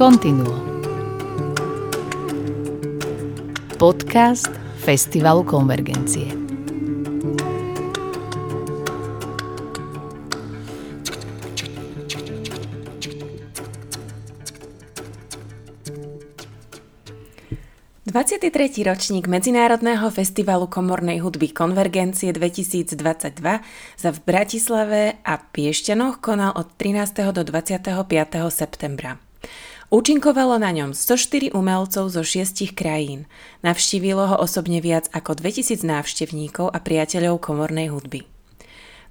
Continuo. Podcast Festivalu Konvergencie. 23. ročník Medzinárodného festivalu komornej hudby Konvergencie 2022 sa v Bratislave a Piešťanoch konal od 13. do 25. septembra. Účinkovalo na ňom 104 umelcov zo šiestich krajín. Navštívilo ho osobne viac ako 2000 návštevníkov a priateľov komornej hudby.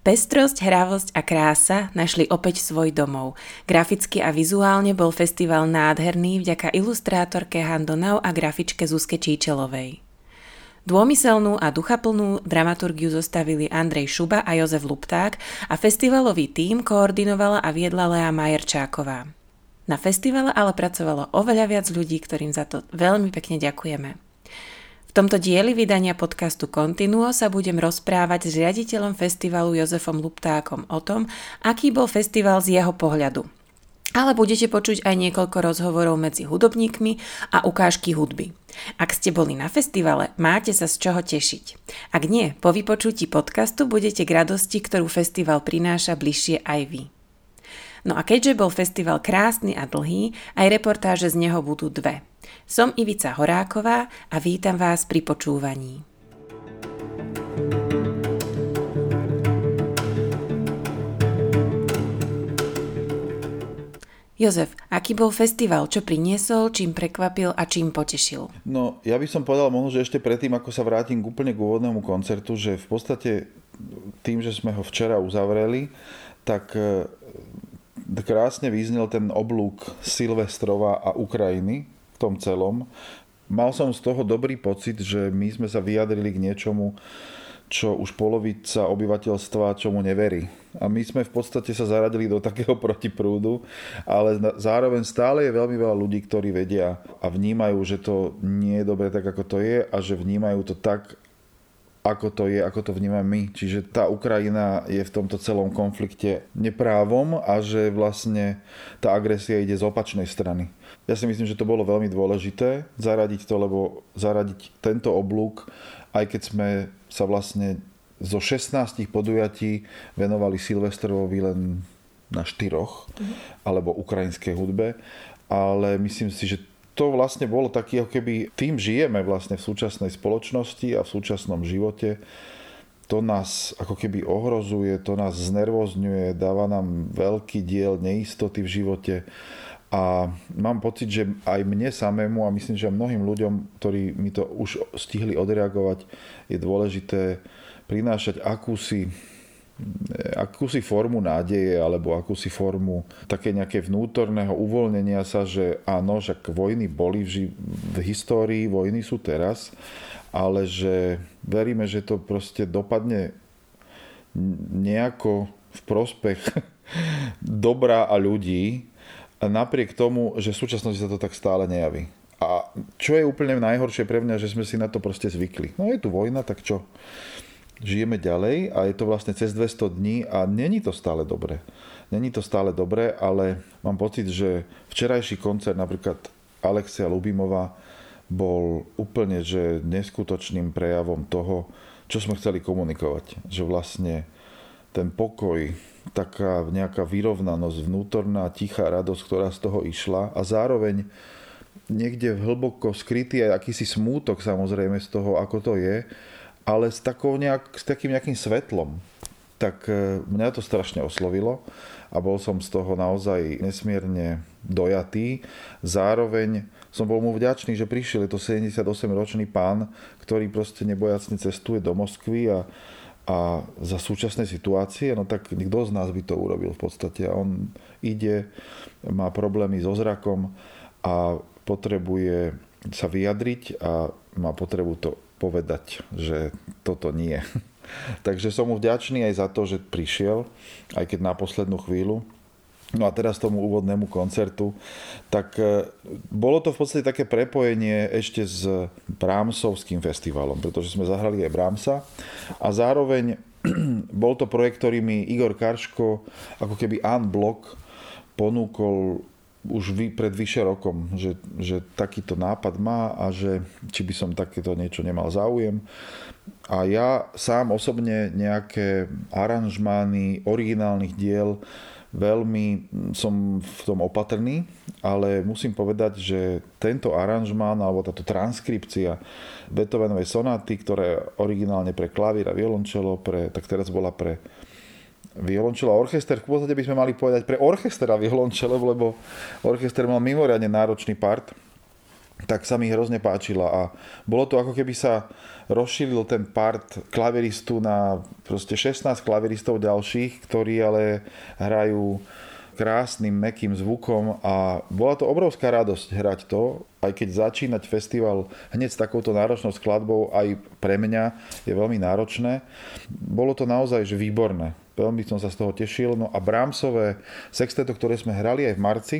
Pestrosť, hravosť a krása našli opäť svoj domov. Graficky a vizuálne bol festival nádherný vďaka ilustrátorke Handonau a grafičke Zuzke Číčelovej. Dômyselnú a duchaplnú dramaturgiu zostavili Andrej Šuba a Jozef Lupták a festivalový tím koordinovala a viedla Lea Majerčáková. Na festivale ale pracovalo oveľa viac ľudí, ktorým za to veľmi pekne ďakujeme. V tomto dieli vydania podcastu Continuo sa budem rozprávať s riaditeľom festivalu Jozefom Luptákom o tom, aký bol festival z jeho pohľadu. Ale budete počuť aj niekoľko rozhovorov medzi hudobníkmi a ukážky hudby. Ak ste boli na festivale, máte sa z čoho tešiť. Ak nie, po vypočutí podcastu budete k radosti, ktorú festival prináša bližšie aj vy. No a keďže bol festival krásny a dlhý, aj reportáže z neho budú dve – som Ivica Horáková a vítam vás pri počúvaní. Jozef, aký bol festival? Čo priniesol, čím prekvapil a čím potešil? No, ja by som povedal možno, že ešte predtým, ako sa vrátim k úplne k úvodnému koncertu, že v podstate tým, že sme ho včera uzavreli, tak e, krásne vyznel ten oblúk Silvestrova a Ukrajiny, tom celom. Mal som z toho dobrý pocit, že my sme sa vyjadrili k niečomu, čo už polovica obyvateľstva čomu neverí. A my sme v podstate sa zaradili do takého protiprúdu, ale zároveň stále je veľmi veľa ľudí, ktorí vedia a vnímajú, že to nie je dobre tak, ako to je a že vnímajú to tak, ako to je, ako to vnímame my. Čiže tá Ukrajina je v tomto celom konflikte neprávom a že vlastne tá agresia ide z opačnej strany. Ja si myslím, že to bolo veľmi dôležité zaradiť to, lebo zaradiť tento oblúk, aj keď sme sa vlastne zo 16 podujatí venovali Silvestrovovi len na štyroch, uh-huh. alebo ukrajinskej hudbe, ale myslím si, že to vlastne bolo taký, ako keby tým žijeme vlastne v súčasnej spoločnosti a v súčasnom živote. To nás ako keby ohrozuje, to nás znervozňuje, dáva nám veľký diel neistoty v živote a mám pocit, že aj mne samému a myslím, že mnohým ľuďom, ktorí mi to už stihli odreagovať, je dôležité prinášať akúsi akúsi formu nádeje alebo akúsi formu také nejaké vnútorného uvoľnenia sa, že áno, že vojny boli v, v histórii, vojny sú teraz, ale že veríme, že to proste dopadne nejako v prospech dobra a ľudí napriek tomu, že v súčasnosti sa to tak stále nejaví. A čo je úplne najhoršie pre mňa, že sme si na to proste zvykli. No je tu vojna, tak čo? Žijeme ďalej a je to vlastne cez 200 dní a není to stále dobré. Není to stále dobré, ale mám pocit, že včerajší koncert napríklad Alexia Lubimova bol úplne že neskutočným prejavom toho, čo sme chceli komunikovať. Že vlastne ten pokoj, taká nejaká vyrovnanosť, vnútorná, tichá radosť, ktorá z toho išla a zároveň niekde hlboko skrytý aj akýsi smútok samozrejme z toho, ako to je, ale s, takou nejak, s takým nejakým svetlom. Tak e, mňa to strašne oslovilo a bol som z toho naozaj nesmierne dojatý. Zároveň som bol mu vďačný, že prišiel. Je to 78-ročný pán, ktorý proste nebojacne cestuje do Moskvy a a za súčasnej situácie, no tak nikto z nás by to urobil v podstate. On ide, má problémy so zrakom a potrebuje sa vyjadriť a má potrebu to povedať, že toto nie. Takže som mu vďačný aj za to, že prišiel, aj keď na poslednú chvíľu. No a teraz tomu úvodnému koncertu, tak e, bolo to v podstate také prepojenie ešte s Brámsovským festivalom, pretože sme zahrali aj Brámsa a zároveň bol to projekt, ktorý mi Igor Karško ako keby unblock ponúkol už vy, pred vyše rokom, že, že takýto nápad má a že či by som takéto niečo nemal záujem. A ja sám osobne nejaké aranžmány originálnych diel veľmi som v tom opatrný, ale musím povedať, že tento aranžmán alebo táto transkripcia Beethovenovej sonáty, ktoré originálne pre klavír a violončelo, pre, tak teraz bola pre violončelo a orchester. V podstate by sme mali povedať pre orchester a violončelo, lebo orchester mal mimoriadne náročný part tak sa mi hrozne páčila a bolo to ako keby sa rozšíril ten part klaviristu na proste 16 klaviristov ďalších, ktorí ale hrajú krásnym, mekým zvukom a bola to obrovská radosť hrať to, aj keď začínať festival hneď s takouto náročnou skladbou aj pre mňa je veľmi náročné. Bolo to naozaj že výborné. Veľmi som sa z toho tešil. No a Brahmsové sexteto, ktoré sme hrali aj v marci,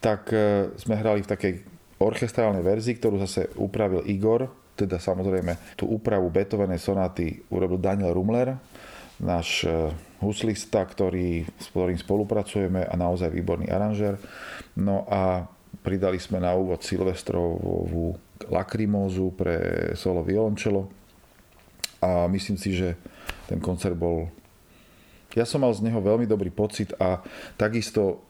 tak e, sme hrali v takej orchestrálnej verzii, ktorú zase upravil Igor, teda samozrejme tú úpravu Beethovenej sonáty urobil Daniel Rumler, náš e, huslista, ktorý, s ktorým spolupracujeme a naozaj výborný aranžér. No a pridali sme na úvod Silvestrovú lakrimózu pre solo violončelo a myslím si, že ten koncert bol ja som mal z neho veľmi dobrý pocit a takisto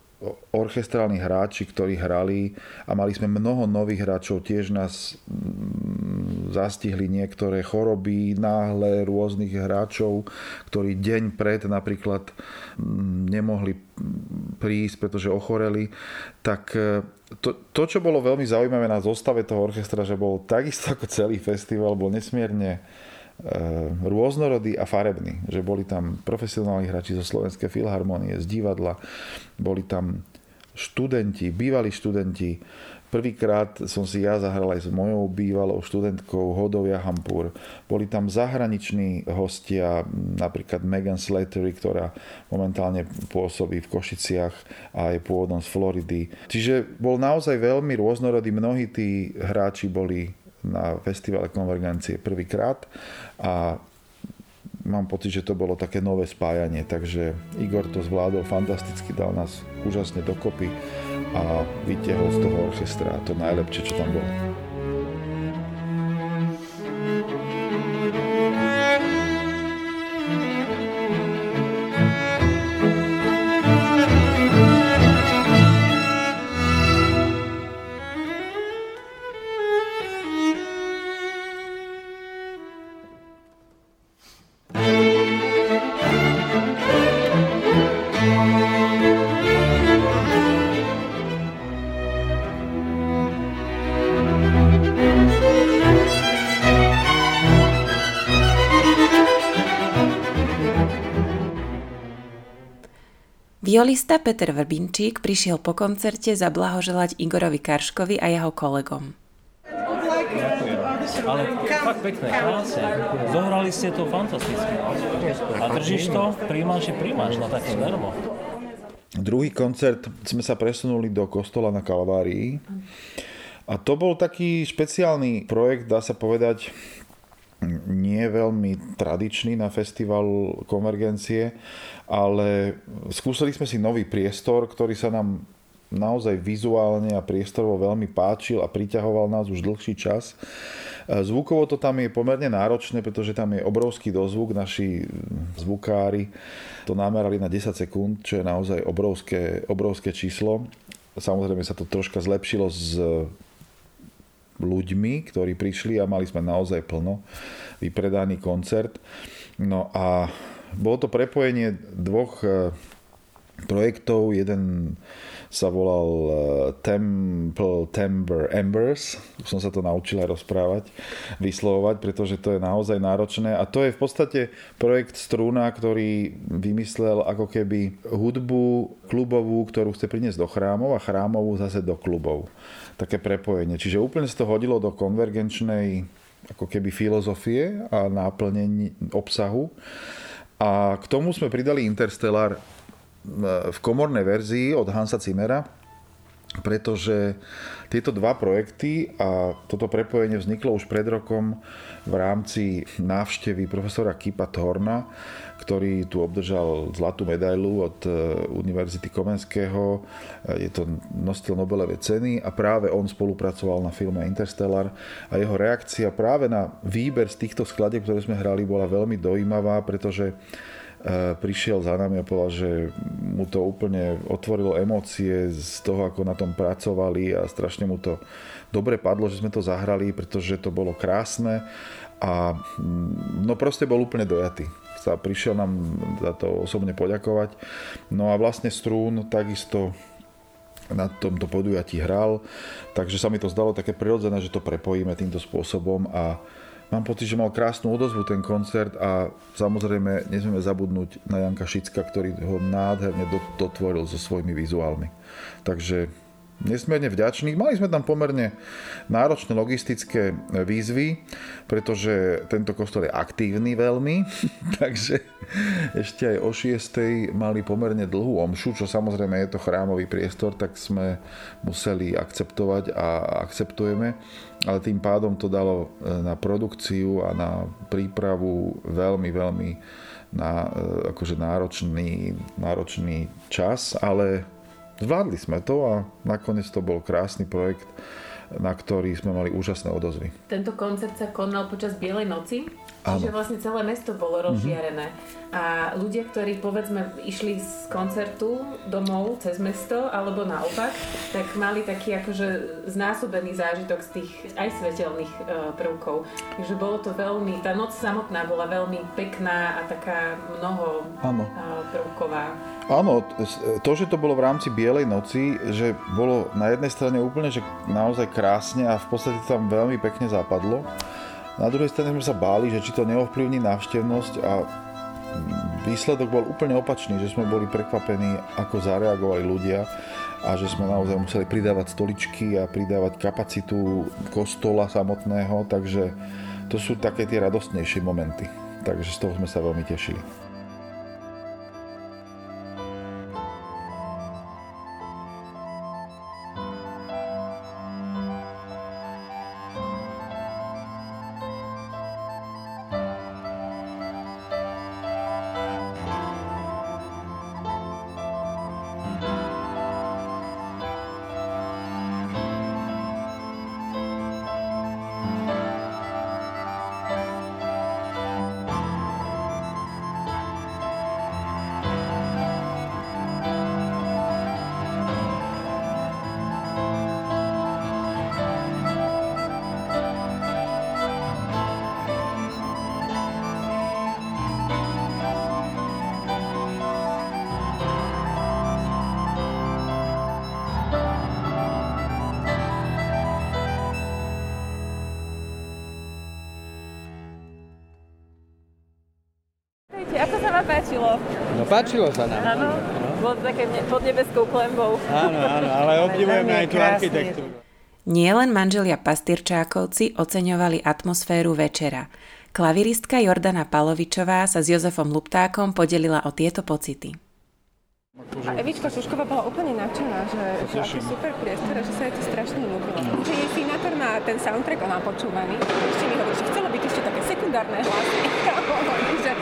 orchestrálni hráči, ktorí hrali a mali sme mnoho nových hráčov, tiež nás mm, zastihli niektoré choroby náhle rôznych hráčov, ktorí deň pred napríklad mm, nemohli prísť, pretože ochoreli, tak e, to, to, čo bolo veľmi zaujímavé na zostave toho orchestra, že bol takisto ako celý festival, bol nesmierne rôznorodý a farebný. Že boli tam profesionálni hráči zo Slovenskej filharmonie, z divadla, boli tam študenti, bývalí študenti. Prvýkrát som si ja zahral aj s mojou bývalou študentkou Hodou Jahampur. Boli tam zahraniční hostia, napríklad Megan Slattery, ktorá momentálne pôsobí v Košiciach a je pôvodom z Floridy. Čiže bol naozaj veľmi rôznorodý. Mnohí tí hráči boli na festivale Konvergencie prvýkrát a mám pocit, že to bolo také nové spájanie, takže Igor to zvládol fantasticky, dal nás úžasne dokopy a vytiahol z toho orchestra to najlepšie, čo tam bolo. Violista Peter Vrbinčík prišiel po koncerte zablahoželať Igorovi Karškovi a jeho kolegom. Ale fakt pekné, krásne. Zohrali ste to fantasticky. A držíš to, príjmaš, že príjmaš na také darmo. Druhý koncert sme sa presunuli do kostola na Kalvárii. A to bol taký špeciálny projekt, dá sa povedať, nie veľmi tradičný na festival Konvergencie, ale skúsili sme si nový priestor, ktorý sa nám naozaj vizuálne a priestorovo veľmi páčil a priťahoval nás už dlhší čas. Zvukovo to tam je pomerne náročné, pretože tam je obrovský dozvuk. Naši zvukári to namerali na 10 sekúnd, čo je naozaj obrovské, obrovské číslo. Samozrejme sa to troška zlepšilo s ľuďmi, ktorí prišli a mali sme naozaj plno vypredaný koncert. No a bolo to prepojenie dvoch e, projektov. Jeden sa volal e, Temple Timber Embers. Už som sa to naučil aj rozprávať, vyslovovať, pretože to je naozaj náročné. A to je v podstate projekt Struna, ktorý vymyslel ako keby hudbu klubovú, ktorú chce priniesť do chrámov a chrámovú zase do klubov také prepojenie. Čiže úplne sa to hodilo do konvergenčnej ako keby filozofie a náplnení obsahu. A k tomu sme pridali Interstellar e, v komornej verzii od Hansa Zimmera, pretože tieto dva projekty a toto prepojenie vzniklo už pred rokom v rámci návštevy profesora Kipa Thorna, ktorý tu obdržal zlatú medailu od e, Univerzity Komenského. Je to nositeľ Nobelovej ceny a práve on spolupracoval na filme Interstellar a jeho reakcia práve na výber z týchto skladieb, ktoré sme hrali, bola veľmi dojímavá, pretože E, prišiel za nami a povedal, že mu to úplne otvorilo emócie z toho, ako na tom pracovali a strašne mu to dobre padlo, že sme to zahrali, pretože to bolo krásne a mm, no proste bol úplne dojatý. Sa prišiel nám za to osobne poďakovať. No a vlastne Strún takisto na tomto podujatí hral, takže sa mi to zdalo také prirodzené, že to prepojíme týmto spôsobom a Mám pocit, že mal krásnu odozvu ten koncert a samozrejme nesmieme zabudnúť na Janka Šicka, ktorý ho nádherne dotvoril so svojimi vizuálmi. Takže nesmierne vďačný. Mali sme tam pomerne náročné logistické výzvy, pretože tento kostol je aktívny veľmi, takže ešte aj o 6. mali pomerne dlhú omšu, čo samozrejme je to chrámový priestor, tak sme museli akceptovať a akceptujeme, ale tým pádom to dalo e, na produkciu a na prípravu veľmi, veľmi na, e, akože náročný, náročný čas, ale Zvládli sme to a nakoniec to bol krásny projekt, na ktorý sme mali úžasné odozvy. Tento koncert sa konal počas Bielej noci, čiže vlastne celé mesto bolo rozžiarené. Mm-hmm. A ľudia, ktorí povedzme išli z koncertu domov cez mesto alebo naopak, tak mali taký akože znásobený zážitok z tých aj svetelných e, prvkov. Takže bolo to veľmi, tá noc samotná bola veľmi pekná a taká mnoho ano. E, prvková. Áno, to, že to bolo v rámci Bielej noci, že bolo na jednej strane úplne že naozaj krásne a v podstate tam veľmi pekne zapadlo. Na druhej strane sme sa báli, že či to neovplyvní návštevnosť a výsledok bol úplne opačný, že sme boli prekvapení, ako zareagovali ľudia a že sme naozaj museli pridávať stoličky a pridávať kapacitu kostola samotného, takže to sú také tie radostnejšie momenty. Takže z toho sme sa veľmi tešili. Páčilo sa nám. Áno, bolo to také pod nebeskou klembou. Áno, áno, ale obdivujeme aj tú architektúru. Nielen manželia Pastyrčákovci oceňovali atmosféru večera. Klaviristka Jordana Palovičová sa s Jozefom Luptákom podelila o tieto pocity. A Evička Šušková bola úplne nadšená, že, že aký super priestor a že sa jej to strašne ľúbilo. Že jej synátor má ten soundtrack, ona počúvaný. Ešte mi hovorí, že chcelo byť ešte také sekundárne hlasy. že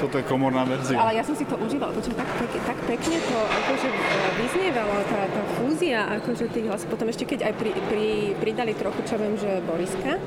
toto je komorná verzia. Ale ja som si to užívala, počuť, tak, pek, tak pekne to akože vyznievalo, tá, tá fúzia, akože tých hlasov. Potom ešte keď aj pri, pri, pridali trochu, čo viem, že Boriska,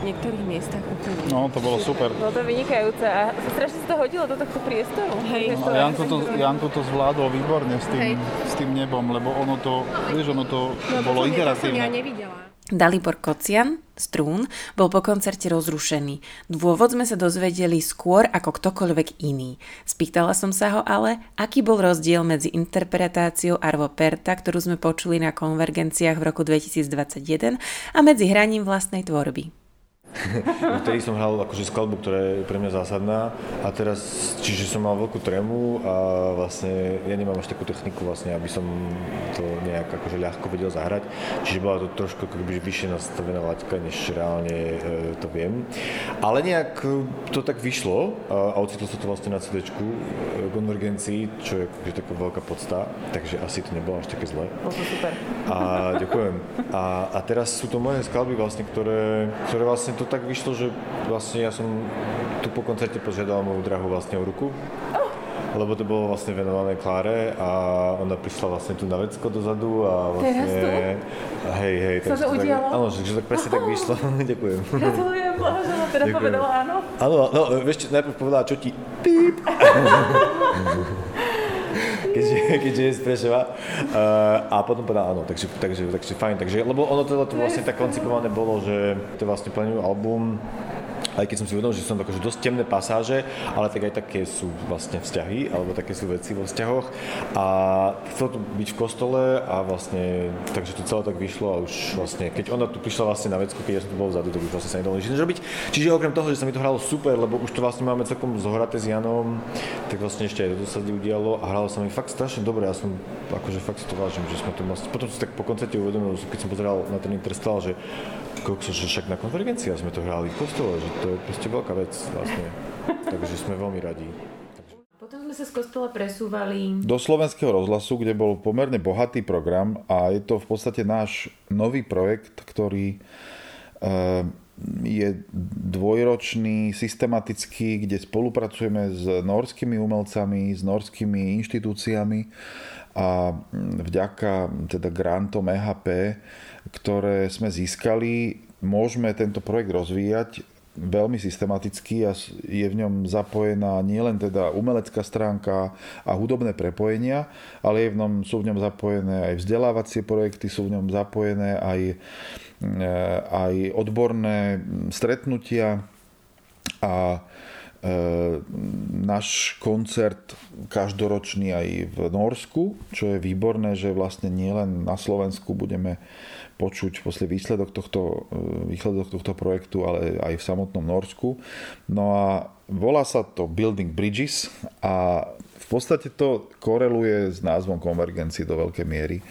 v niektorých miestach úplne. No, to bolo super. Bolo to vynikajúce a strašne sa to hodilo do tohto priestoru. Hej. No, Janko, to, Janko to zvládol výborne s tým, s tým nebom, lebo ono to, vieš, ono to no, bolo interatívne. ja nevidela. Dalibor Kocian, Strún, bol po koncerte rozrušený. Dôvod sme sa dozvedeli skôr ako ktokoľvek iný. Spýtala som sa ho ale, aký bol rozdiel medzi interpretáciou Arvo Perta, ktorú sme počuli na konvergenciách v roku 2021 a medzi hraním vlastnej tvorby. Vtedy som hral akože skladbu, ktorá je pre mňa zásadná a teraz, čiže som mal veľkú tremu a vlastne ja nemám až takú techniku vlastne, aby som to nejak akože ľahko vedel zahrať, čiže bola to trošku akoby vyššie nastavená laťka, než reálne e, to viem. Ale nejak to tak vyšlo a, a ocitlo sa to vlastne na CD e, konvergencii, čo je akože taká veľká podsta, takže asi to nebolo až také zlé. Bolo super. A ďakujem. A, a teraz sú to moje skladby vlastne, ktoré, ktoré vlastne to to tak vyšlo, že vlastne ja som tu po koncerte požiadal moju drahu vlastne o ruku. Lebo to bolo vlastne venované Kláre a ona prišla vlastne tu na vecko dozadu a vlastne... Hej, hej. Sa to udialo? áno, že, že tak presne tak vyšlo. Ďakujem. Gratulujem, blahoželám, teda Ďakujem. povedala áno. Áno, no, vieš, najprv povedala, čo ti... Píp. keďže, keďže je z Prešova. Uh, a potom povedal áno, takže, takže, takže fajn. Takže, lebo ono to, to vlastne tak koncipované bolo, že to vlastne plňujú album aj keď som si uvedomil, že tam akože dosť temné pasáže, ale tak aj také sú vlastne vzťahy, alebo také sú veci vo vzťahoch. A chcel tu byť v kostole a vlastne, takže to celé tak vyšlo a už vlastne, keď ona tu prišla vlastne na vecku, keď ja som tu bol vzadu, tak už vlastne sa nedalo nič robiť. Čiže okrem toho, že sa mi to hralo super, lebo už to vlastne máme celkom zohraté s Janom, tak vlastne ešte aj to sa udialo a hralo sa mi fakt strašne dobre. Ja som akože fakt si to vážim, že sme tu vlastne, potom si tak po koncerte uvedomil, keď som pozeral na ten Interstellar, že kokso, že však na konvergencii sme to hrali v kostole, že to je proste veľká vec vlastne. Takže sme veľmi radi. Potom sme sa z kostola presúvali do slovenského rozhlasu, kde bol pomerne bohatý program a je to v podstate náš nový projekt, ktorý eh, je dvojročný, systematický, kde spolupracujeme s norskými umelcami, s norskými inštitúciami a vďaka teda grantom EHP ktoré sme získali, môžeme tento projekt rozvíjať veľmi systematicky a je v ňom zapojená nielen teda umelecká stránka a hudobné prepojenia, ale je v ňom, sú v ňom zapojené aj vzdelávacie projekty, sú v ňom zapojené aj, e, aj odborné stretnutia a e, náš koncert každoročný aj v Norsku, čo je výborné, že vlastne nielen na Slovensku budeme počuť posle výsledok tohto, e, výsledok tohto projektu, ale aj v samotnom Norsku. No a volá sa to Building Bridges a v podstate to koreluje s názvom konvergencie do veľkej miery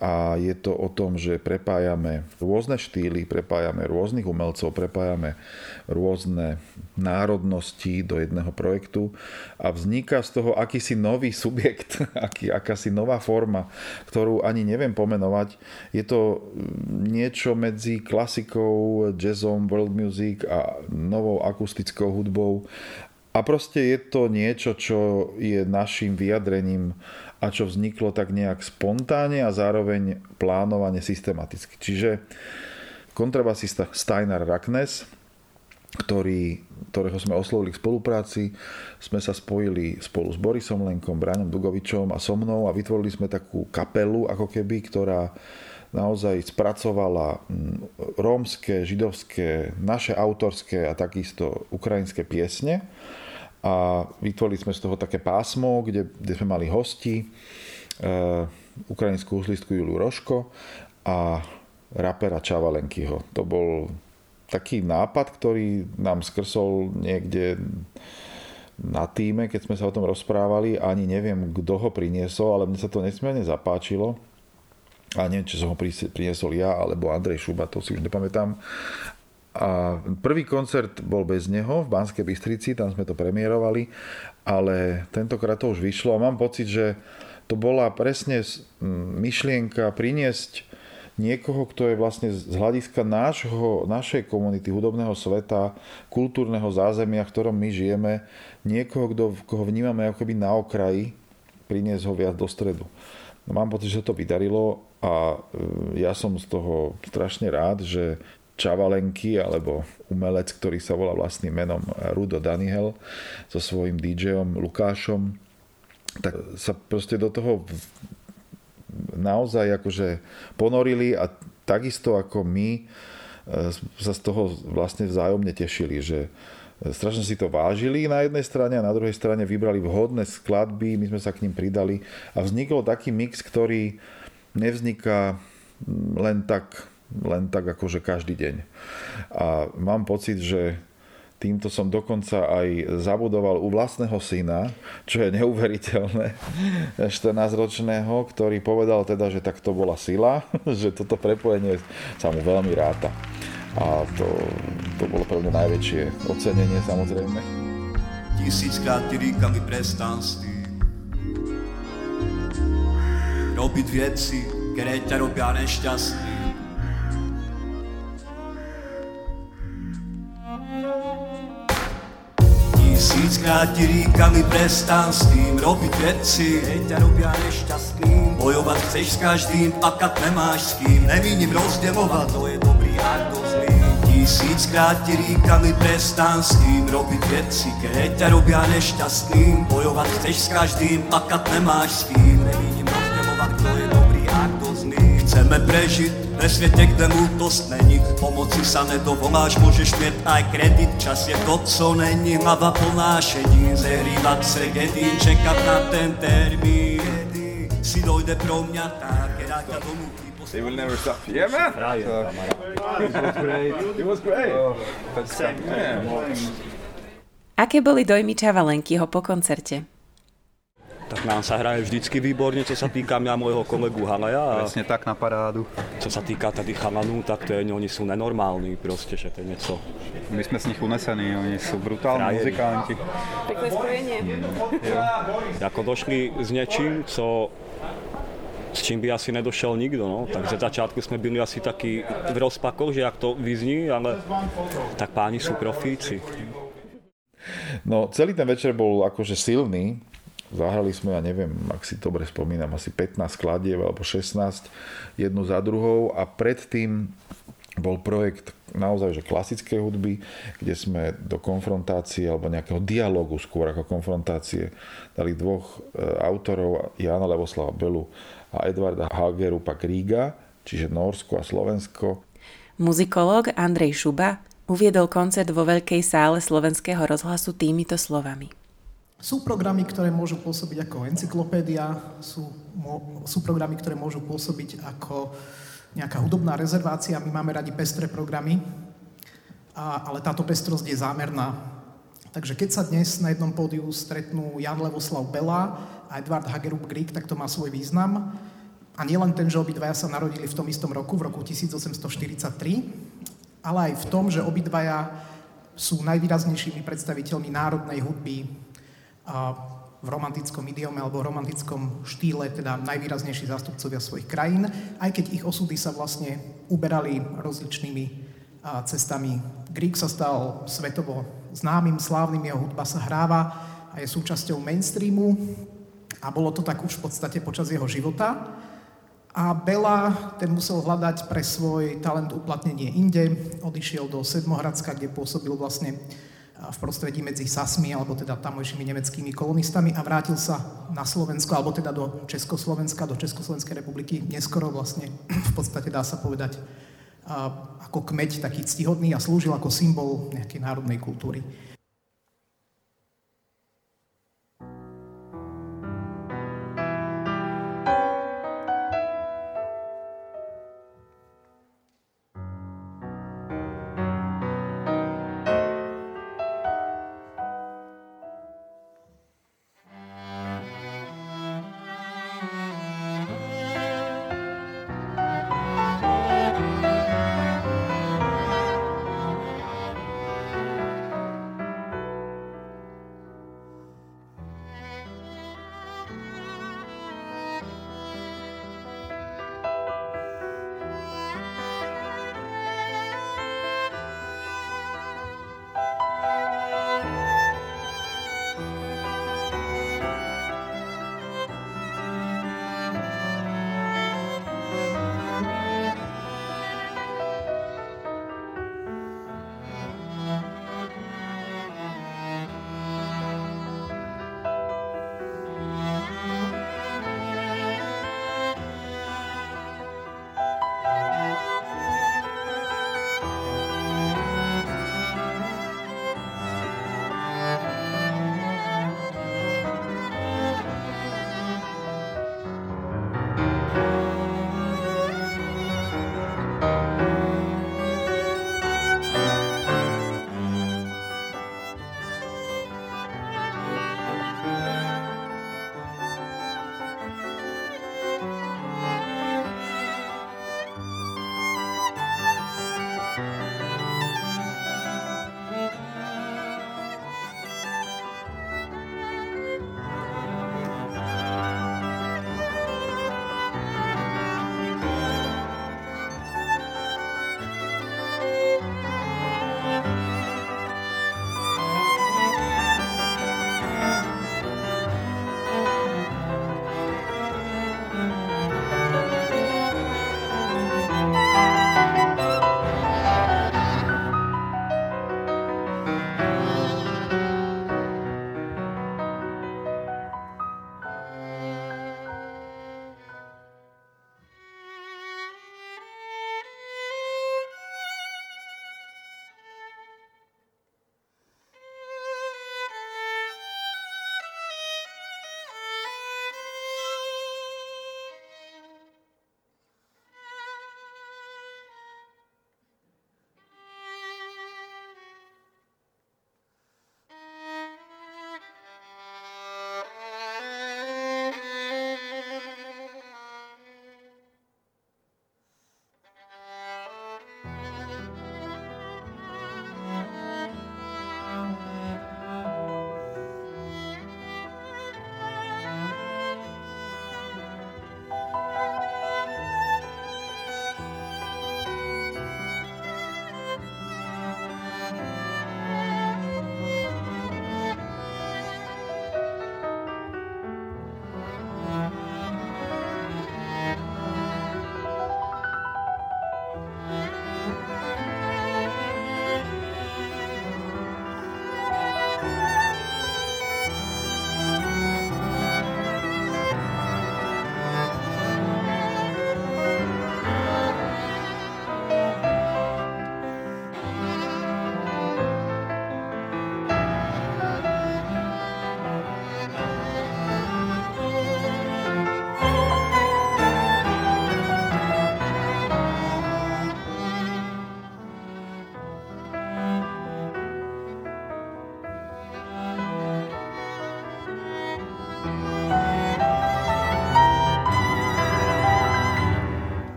a je to o tom, že prepájame rôzne štýly, prepájame rôznych umelcov, prepájame rôzne národnosti do jedného projektu a vzniká z toho akýsi nový subjekt, aký, akási nová forma, ktorú ani neviem pomenovať. Je to niečo medzi klasikou, jazzom, world music a novou akustickou hudbou a proste je to niečo, čo je našim vyjadrením a čo vzniklo tak nejak spontánne a zároveň plánovane systematicky. Čiže kontrabasista Steinar Raknes, ktorý, ktorého sme oslovili k spolupráci, sme sa spojili spolu s Borisom Lenkom, Braňom Dugovičom a so mnou a vytvorili sme takú kapelu, ako keby, ktorá naozaj spracovala mm, rómske, židovské, naše autorské a takisto ukrajinské piesne a vytvorili sme z toho také pásmo, kde, kde sme mali hosti, e, ukrajinskú uzlistku Juliu Roško a rapera Čavalenkyho. To bol taký nápad, ktorý nám skrsol niekde na týme, keď sme sa o tom rozprávali. Ani neviem, kto ho priniesol, ale mne sa to nesmierne zapáčilo. A neviem, či som ho priniesol ja, alebo Andrej Šuba, to si už nepamätám. A prvý koncert bol bez neho v Banskej Bystrici, tam sme to premiérovali, ale tentokrát to už vyšlo a mám pocit, že to bola presne myšlienka priniesť niekoho, kto je vlastne z hľadiska nášho, našej komunity, hudobného sveta, kultúrneho zázemia, v ktorom my žijeme, niekoho, kto, koho vnímame ako na okraji, priniesť ho viac do stredu. Mám pocit, že to vydarilo a ja som z toho strašne rád, že Čavalenky alebo umelec, ktorý sa volá vlastným menom Rudo Daniel so svojím DJom Lukášom, tak sa proste do toho naozaj akože ponorili a takisto ako my e, sa z toho vlastne vzájomne tešili, že strašne si to vážili na jednej strane a na druhej strane vybrali vhodné skladby, my sme sa k ním pridali a vznikol taký mix, ktorý nevzniká len tak len tak akože každý deň. A mám pocit, že týmto som dokonca aj zabudoval u vlastného syna, čo je neuveriteľné, 14-ročného, ktorý povedal teda, že tak to bola sila, že toto prepojenie sa mu veľmi ráta. A to, to bolo pre mňa najväčšie ocenenie samozrejme. Tisíckrát ty říkal mi prestan s tým robiť veci, ktoré ťa robia nešťastný. Tisíckrát ti říkali prestan s tým robiť veci, ktoré ťa robia nešťastným. Bojovať chceš s každým, pakat nemáš s kým, nevínim rozdeľovať, to je dobrý a to zlý. Tisíckrát ti říkali prestan s tým robiť veci, ktoré ťa robia nešťastným. Bojovať chceš s každým, pakat nemáš s kým, nevínim rozdeľovať, to je dobrý a to zlý. Chceme prežiť ve svete, kde mútost není Pomoci sa nedovoláš, môžeš mít aj kredit Čas je to, co není hlava plná šedín Zehrývat se gedín, čekat na ten termín Kedy si dojde pro mňa tak, keď ťa donúti They will never stop. Yeah, man. So, it was great. It was great. Oh, Aké boli dojmy Čavalenkyho po koncerte? Tak nám sa hraje vždycky výborne, čo sa týka mňa môjho kolegu Halaja. Presne tak na parádu. Čo sa týka tady Halanu, tak to je, oni sú nenormálni proste, že to je niečo. My sme z nich unesení, oni sú brutálni Frajeri. muzikanti. Pekné spojenie. Ako došli s niečím, co s čím by asi nedošel nikto, no. Takže v začiatku sme byli asi takí v rozpakoch, že jak to vyzní, ale tak páni sú profíci. No celý ten večer bol akože silný. Zahrali sme, ja neviem, ak si dobre spomínam, asi 15 skladieb alebo 16 jednu za druhou a predtým bol projekt naozaj že klasickej hudby, kde sme do konfrontácie alebo nejakého dialogu skôr ako konfrontácie dali dvoch e, autorov, Jana Levoslava Belu a Edvarda Hagerupa Kríga, čiže Norsko a Slovensko. Muzikológ Andrej Šuba uviedol koncert vo veľkej sále slovenského rozhlasu týmito slovami. Sú programy, ktoré môžu pôsobiť ako encyklopédia, sú, mo, sú programy, ktoré môžu pôsobiť ako nejaká hudobná rezervácia. My máme radi pestré programy, a, ale táto pestrosť je zámerná. Takže keď sa dnes na jednom pódiu stretnú Jan Levoslav Bela a Edvard Hagerup Grieg, tak to má svoj význam. A nielen ten, že obidvaja sa narodili v tom istom roku, v roku 1843, ale aj v tom, že obidvaja sú najvýraznejšími predstaviteľmi národnej hudby v romantickom idiome alebo v romantickom štýle, teda najvýraznejší zástupcovia svojich krajín, aj keď ich osudy sa vlastne uberali rozličnými cestami. Grieg sa stal svetovo známym, slávnym, jeho hudba sa hráva a je súčasťou mainstreamu a bolo to tak už v podstate počas jeho života. A Bela, ten musel hľadať pre svoj talent uplatnenie inde, odišiel do Sedmohradska, kde pôsobil vlastne v prostredí medzi Sasmi, alebo teda tamojšími nemeckými kolonistami a vrátil sa na Slovensko, alebo teda do Československa, do Československej republiky, neskoro vlastne, v podstate dá sa povedať, ako kmeď taký ctihodný a slúžil ako symbol nejakej národnej kultúry.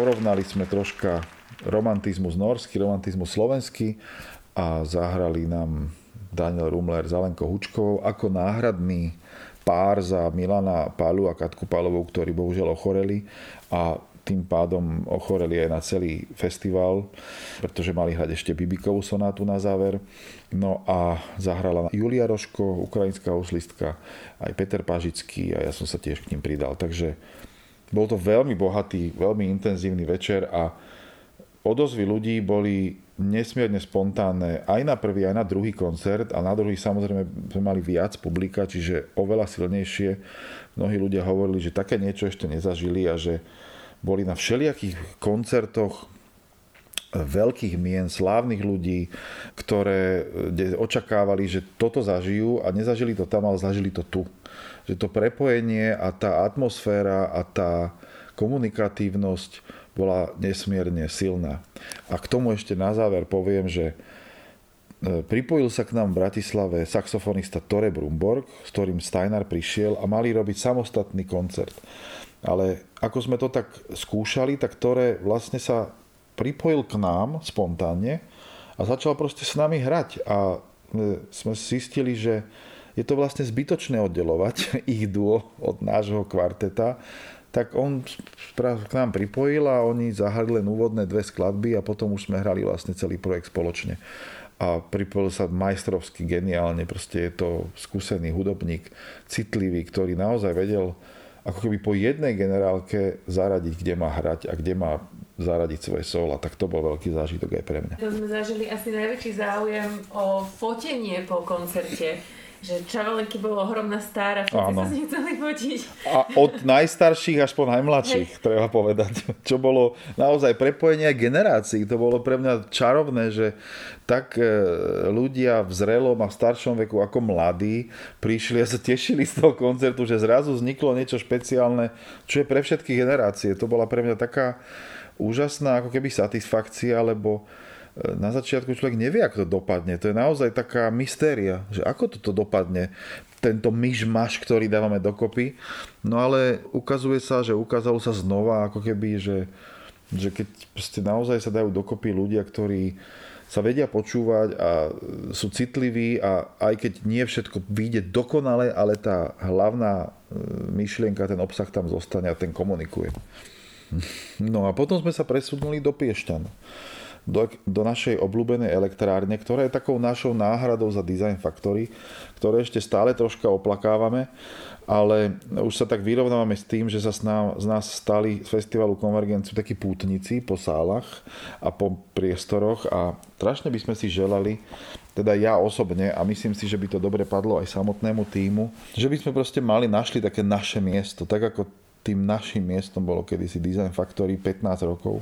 Porovnali sme troška romantizmus norský, romantizmus slovenský a zahrali nám Daniel Rumler s Alenkou Hučkovou ako náhradný pár za Milana Pálu a Katku Pálovou, ktorí bohužiaľ ochoreli a tým pádom ochoreli aj na celý festival, pretože mali hrať ešte Bibikovú sonátu na záver. No a zahrala Julia Roško, ukrajinská huslistka, aj Peter Pažický a ja som sa tiež k ním pridal. Takže bol to veľmi bohatý, veľmi intenzívny večer a odozvy ľudí boli nesmierne spontánne aj na prvý, aj na druhý koncert a na druhý samozrejme sme mali viac publika, čiže oveľa silnejšie. Mnohí ľudia hovorili, že také niečo ešte nezažili a že boli na všelijakých koncertoch veľkých mien, slávnych ľudí, ktoré očakávali, že toto zažijú a nezažili to tam, ale zažili to tu. Že to prepojenie a tá atmosféra a tá komunikatívnosť bola nesmierne silná. A k tomu ešte na záver poviem, že e, pripojil sa k nám v Bratislave saxofonista Tore Brumborg, s ktorým Steiner prišiel a mali robiť samostatný koncert. Ale ako sme to tak skúšali, tak Tore vlastne sa pripojil k nám spontánne a začal proste s nami hrať. A e, sme zistili, že je to vlastne zbytočné oddelovať ich duo od nášho kvarteta tak on k nám pripojil a oni zahrali len úvodné dve skladby a potom už sme hrali vlastne celý projekt spoločne. A pripojil sa majstrovsky geniálne, proste je to skúsený hudobník, citlivý, ktorý naozaj vedel ako keby po jednej generálke zaradiť, kde má hrať a kde má zaradiť svoje solo. Tak to bol veľký zážitok aj pre mňa. To sme zažili asi najväčší záujem o fotenie po koncerte že čarolenky bolo ohromná stára, všetci Áno. sa s nich chceli fotiť. A od najstarších až po najmladších, Hej. treba povedať. Čo bolo naozaj prepojenie generácií. To bolo pre mňa čarovné, že tak e, ľudia v zrelom a v staršom veku ako mladí prišli a sa tešili z toho koncertu, že zrazu vzniklo niečo špeciálne, čo je pre všetky generácie. To bola pre mňa taká úžasná ako keby satisfakcia, lebo na začiatku človek nevie, ako to dopadne. To je naozaj taká mystéria, že ako toto dopadne, tento myšmaš, ktorý dávame dokopy. No ale ukazuje sa, že ukázalo sa znova, ako keby, že, že keď naozaj sa dajú dokopy ľudia, ktorí sa vedia počúvať a sú citliví a aj keď nie všetko vyjde dokonale, ale tá hlavná e, myšlienka, ten obsah tam zostane a ten komunikuje. No a potom sme sa presunuli do Piešťan do, do našej obľúbenej elektrárne, ktorá je takou našou náhradou za Design Factory, ktoré ešte stále troška oplakávame, ale už sa tak vyrovnávame s tým, že sa z nás, z nás stali z festivalu Konvergenciu takí pútnici po sálach a po priestoroch a strašne by sme si želali, teda ja osobne a myslím si, že by to dobre padlo aj samotnému týmu, že by sme proste mali, našli také naše miesto, tak ako tým našim miestom bolo kedysi Design Factory 15 rokov.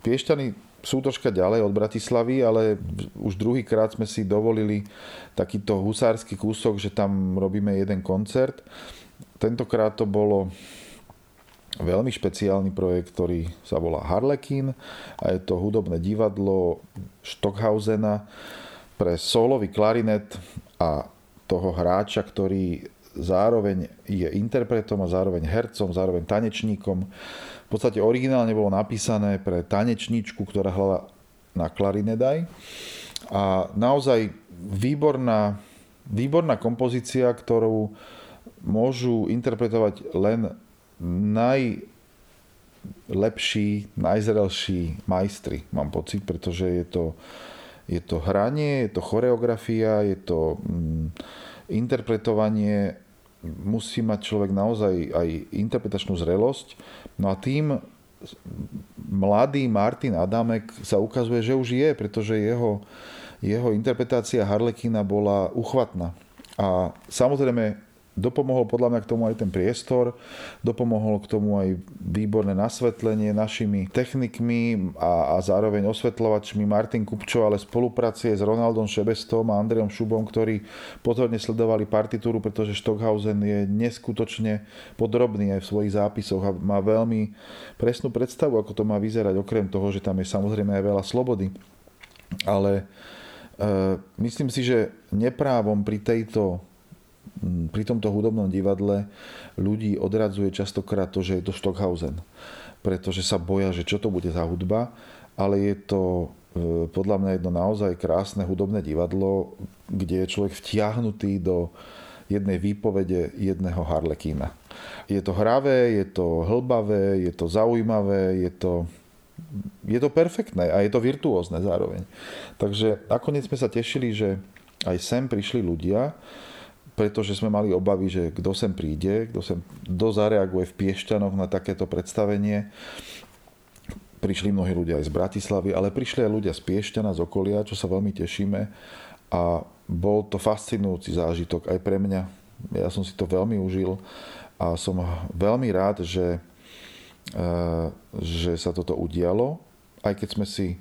Piešťany sú troška ďalej od Bratislavy, ale už druhýkrát sme si dovolili takýto husársky kúsok, že tam robíme jeden koncert. Tentokrát to bolo veľmi špeciálny projekt, ktorý sa volá Harlekin a je to hudobné divadlo Stockhausena pre solový klarinet a toho hráča, ktorý zároveň je interpretom a zároveň hercom, zároveň tanečníkom podstate originálne bolo napísané pre tanečničku, ktorá hlala na klarinedaj. A naozaj výborná, výborná kompozícia, ktorú môžu interpretovať len najlepší, najzrelší majstri, mám pocit, pretože je to, je to hranie, je to choreografia, je to mm, interpretovanie musí mať človek naozaj aj interpretačnú zrelosť. No a tým mladý Martin Adamek sa ukazuje, že už je, pretože jeho, jeho interpretácia Harlekina bola uchvatná. A samozrejme Dopomohol podľa mňa k tomu aj ten priestor, dopomohol k tomu aj výborné nasvetlenie našimi technikmi a, a zároveň osvetľovačmi Martin Kupčo, ale spolupracuje s Ronaldom Šebestom a Andreom Šubom, ktorí pozorne sledovali partitúru, pretože Stockhausen je neskutočne podrobný aj v svojich zápisoch a má veľmi presnú predstavu, ako to má vyzerať, okrem toho, že tam je samozrejme aj veľa slobody. Ale e, myslím si, že neprávom pri tejto pri tomto hudobnom divadle ľudí odradzuje častokrát to, že je to Stockhausen. Pretože sa boja, že čo to bude za hudba, ale je to e, podľa mňa jedno naozaj krásne hudobné divadlo, kde je človek vtiahnutý do jednej výpovede jedného harlekína. Je to hravé, je to hlbavé, je to zaujímavé, je to, je to perfektné a je to virtuózne zároveň. Takže nakoniec sme sa tešili, že aj sem prišli ľudia, pretože sme mali obavy, že kto sem príde, kto, sem, kto zareaguje v Piešťanoch na takéto predstavenie. Prišli mnohí ľudia aj z Bratislavy, ale prišli aj ľudia z Piešťana, z okolia, čo sa veľmi tešíme. A bol to fascinujúci zážitok aj pre mňa. Ja som si to veľmi užil a som veľmi rád, že, eh, že sa toto udialo, aj keď sme si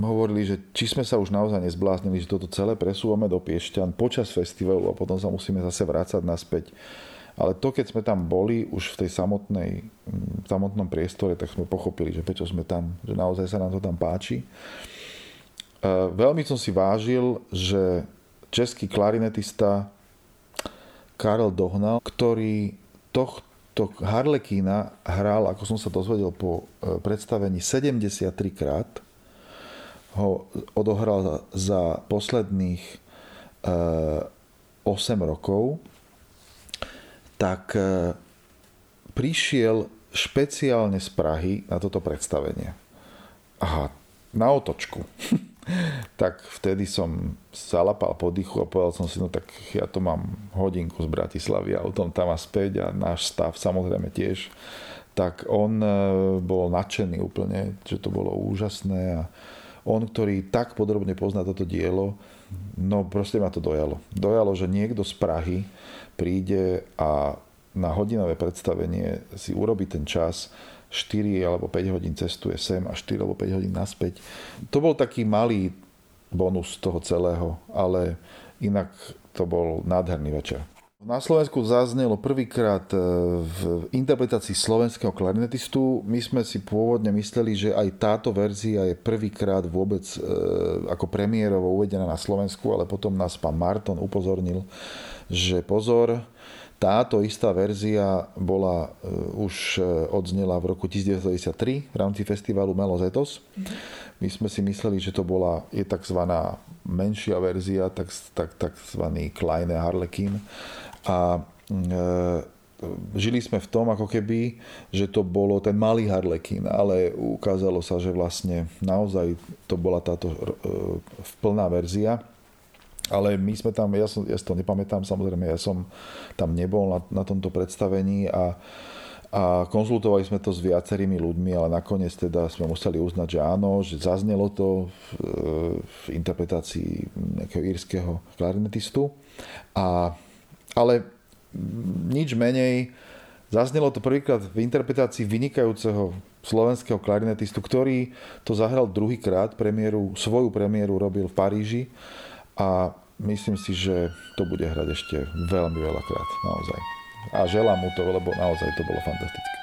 hovorili, že či sme sa už naozaj nezbláznili, že toto celé presúvame do Piešťan počas festivalu a potom sa musíme zase vrácať naspäť. Ale to, keď sme tam boli už v tej samotnej, v samotnom priestore, tak sme pochopili, že prečo sme tam, že naozaj sa nám to tam páči. E, veľmi som si vážil, že český klarinetista Karel Dohnal, ktorý tohto Harlekína hral, ako som sa dozvedel po e, predstavení, 73 krát, ho odohral za posledných 8 eh, rokov, tak eh, prišiel špeciálne z Prahy na toto predstavenie. Aha, na otočku. tak vtedy som zalapal po dychu a povedal som si, no tak ja to mám hodinku z Bratislavy a tom tam a späť a náš stav samozrejme tiež. Tak on eh, bol nadšený úplne, že to bolo úžasné a on, ktorý tak podrobne pozná toto dielo, no proste ma to dojalo. Dojalo, že niekto z Prahy príde a na hodinové predstavenie si urobí ten čas, 4 alebo 5 hodín cestuje sem a 4 alebo 5 hodín naspäť. To bol taký malý bonus toho celého, ale inak to bol nádherný večer. Na Slovensku zaznelo prvýkrát e, v interpretácii slovenského klarinetistu. My sme si pôvodne mysleli, že aj táto verzia je prvýkrát vôbec e, ako premiérovo uvedená na Slovensku, ale potom nás pán Marton upozornil, že pozor, táto istá verzia bola, e, už odznela v roku 1993 v rámci festivalu Melos Etos. My sme si mysleli, že to bola, je tzv. menšia verzia, tak, tak, takzvaný Kleine Harlekin a e, žili sme v tom, ako keby, že to bolo ten malý Harlekin, ale ukázalo sa, že vlastne naozaj to bola táto e, plná verzia. Ale my sme tam, ja, som, ja si to nepamätám, samozrejme, ja som tam nebol na, na tomto predstavení a, a konzultovali sme to s viacerými ľuďmi, ale nakoniec teda sme museli uznať, že áno, že zaznelo to v, v interpretácii nejakého írskeho klarinetistu. A ale nič menej zaznelo to prvýkrát v interpretácii vynikajúceho slovenského klarinetistu, ktorý to zahral druhýkrát, premiéru, svoju premiéru robil v Paríži a myslím si, že to bude hrať ešte veľmi veľakrát, naozaj. A želám mu to, lebo naozaj to bolo fantastické.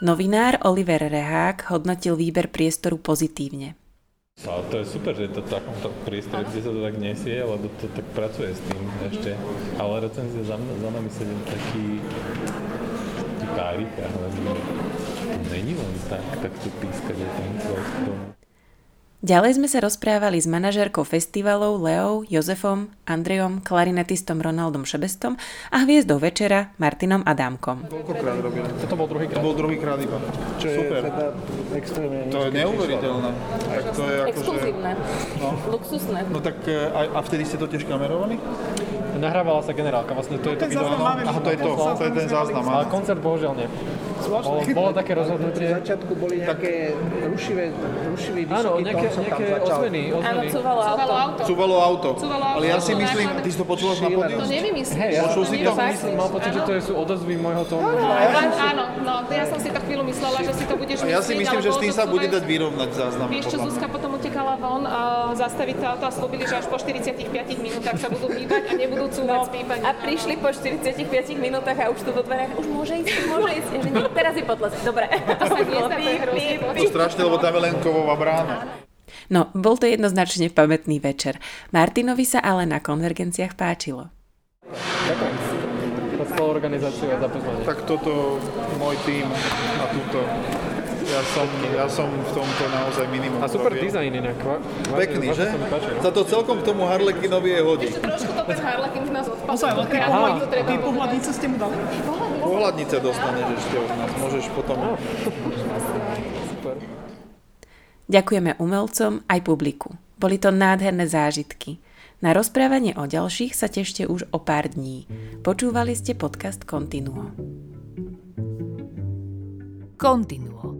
Novinár Oliver Rehák hodnotil výber priestoru pozitívne. Ale to je super, že je to v takomto priestore, kde sa to tak nesie, lebo to tak pracuje s tým ešte. Ale recenzia za, mňa, za nami sedím taký, taký párik, ale to není len tak, tak tu pískať, je tam. Ďalej sme sa rozprávali s manažérkou festivalov Leou, Jozefom, Andrejom, klarinetistom Ronaldom Šebestom a hviezdou večera Martinom Adámkom. Koľkokrát robili? Toto bol druhý To bol druhý krát iba. Čo Super. je teda extrémne To je neuveriteľné. Tak to je akože... Exkluzívne. No. Luxusné. No tak e, a, a vtedy ste to tiež kamerovali? Nahrávala sa generálka, vlastne to je to Ten video. máme, Aha, to je to, to je ten záznam. Ale koncert bohužiaľ nie. Bolo, bolo také rozhodnutie. Na začiatku boli nejaké rušivé, rušivý Áno, vysoký nejaké, tón tam nejaké začal. ozveny, Áno, cúvalo auto. Cúvalo auto. Cúvalo auto. Ale ja si myslím, ty si to počula na pódiu? To nevymyslíš. Hej, ja Počul si to? mal pocit, že to sú odozvy môjho tónu. Áno, no, to ja som si tak chvíľu myslela, že si to budeš A ja si myslieť, myslím, že s tým to sa bude dať vyrovnať záznam. Vieš čo. Zuzka potom utekala von a zastaviť to auto a slúbili, že až po 45 minútach sa budú hýbať a nebudú cúvať No. A prišli po 45 minútach a už tu vo dverách, už môže ísť, už môže ísť. Teraz je potles. Dobre. To sa to strašne, lebo tam je len kovová brána. No, bol to jednoznačne pamätný večer. Martinovi sa ale na konvergenciách páčilo. Ďakujem za spoluorganizáciu a za pozvanie. Tak toto môj tým a túto. Ja som, ja som v tomto naozaj minimum. A super robil. dizajn inak. va- Pekný, že? sa to celkom k tomu Harlekinovi je hodí. Ešte trošku to ten Harlekin nás odpadol. Ozaj, ale uznať. pohľadnice ste mu dali? Pohľadnice dostaneš ešte od nás. Môžeš potom... Ďakujeme umelcom aj publiku. Boli to nádherné zážitky. Na rozprávanie o ďalších sa tešte už o pár dní. Počúvali ste podcast Continuo. Continuo.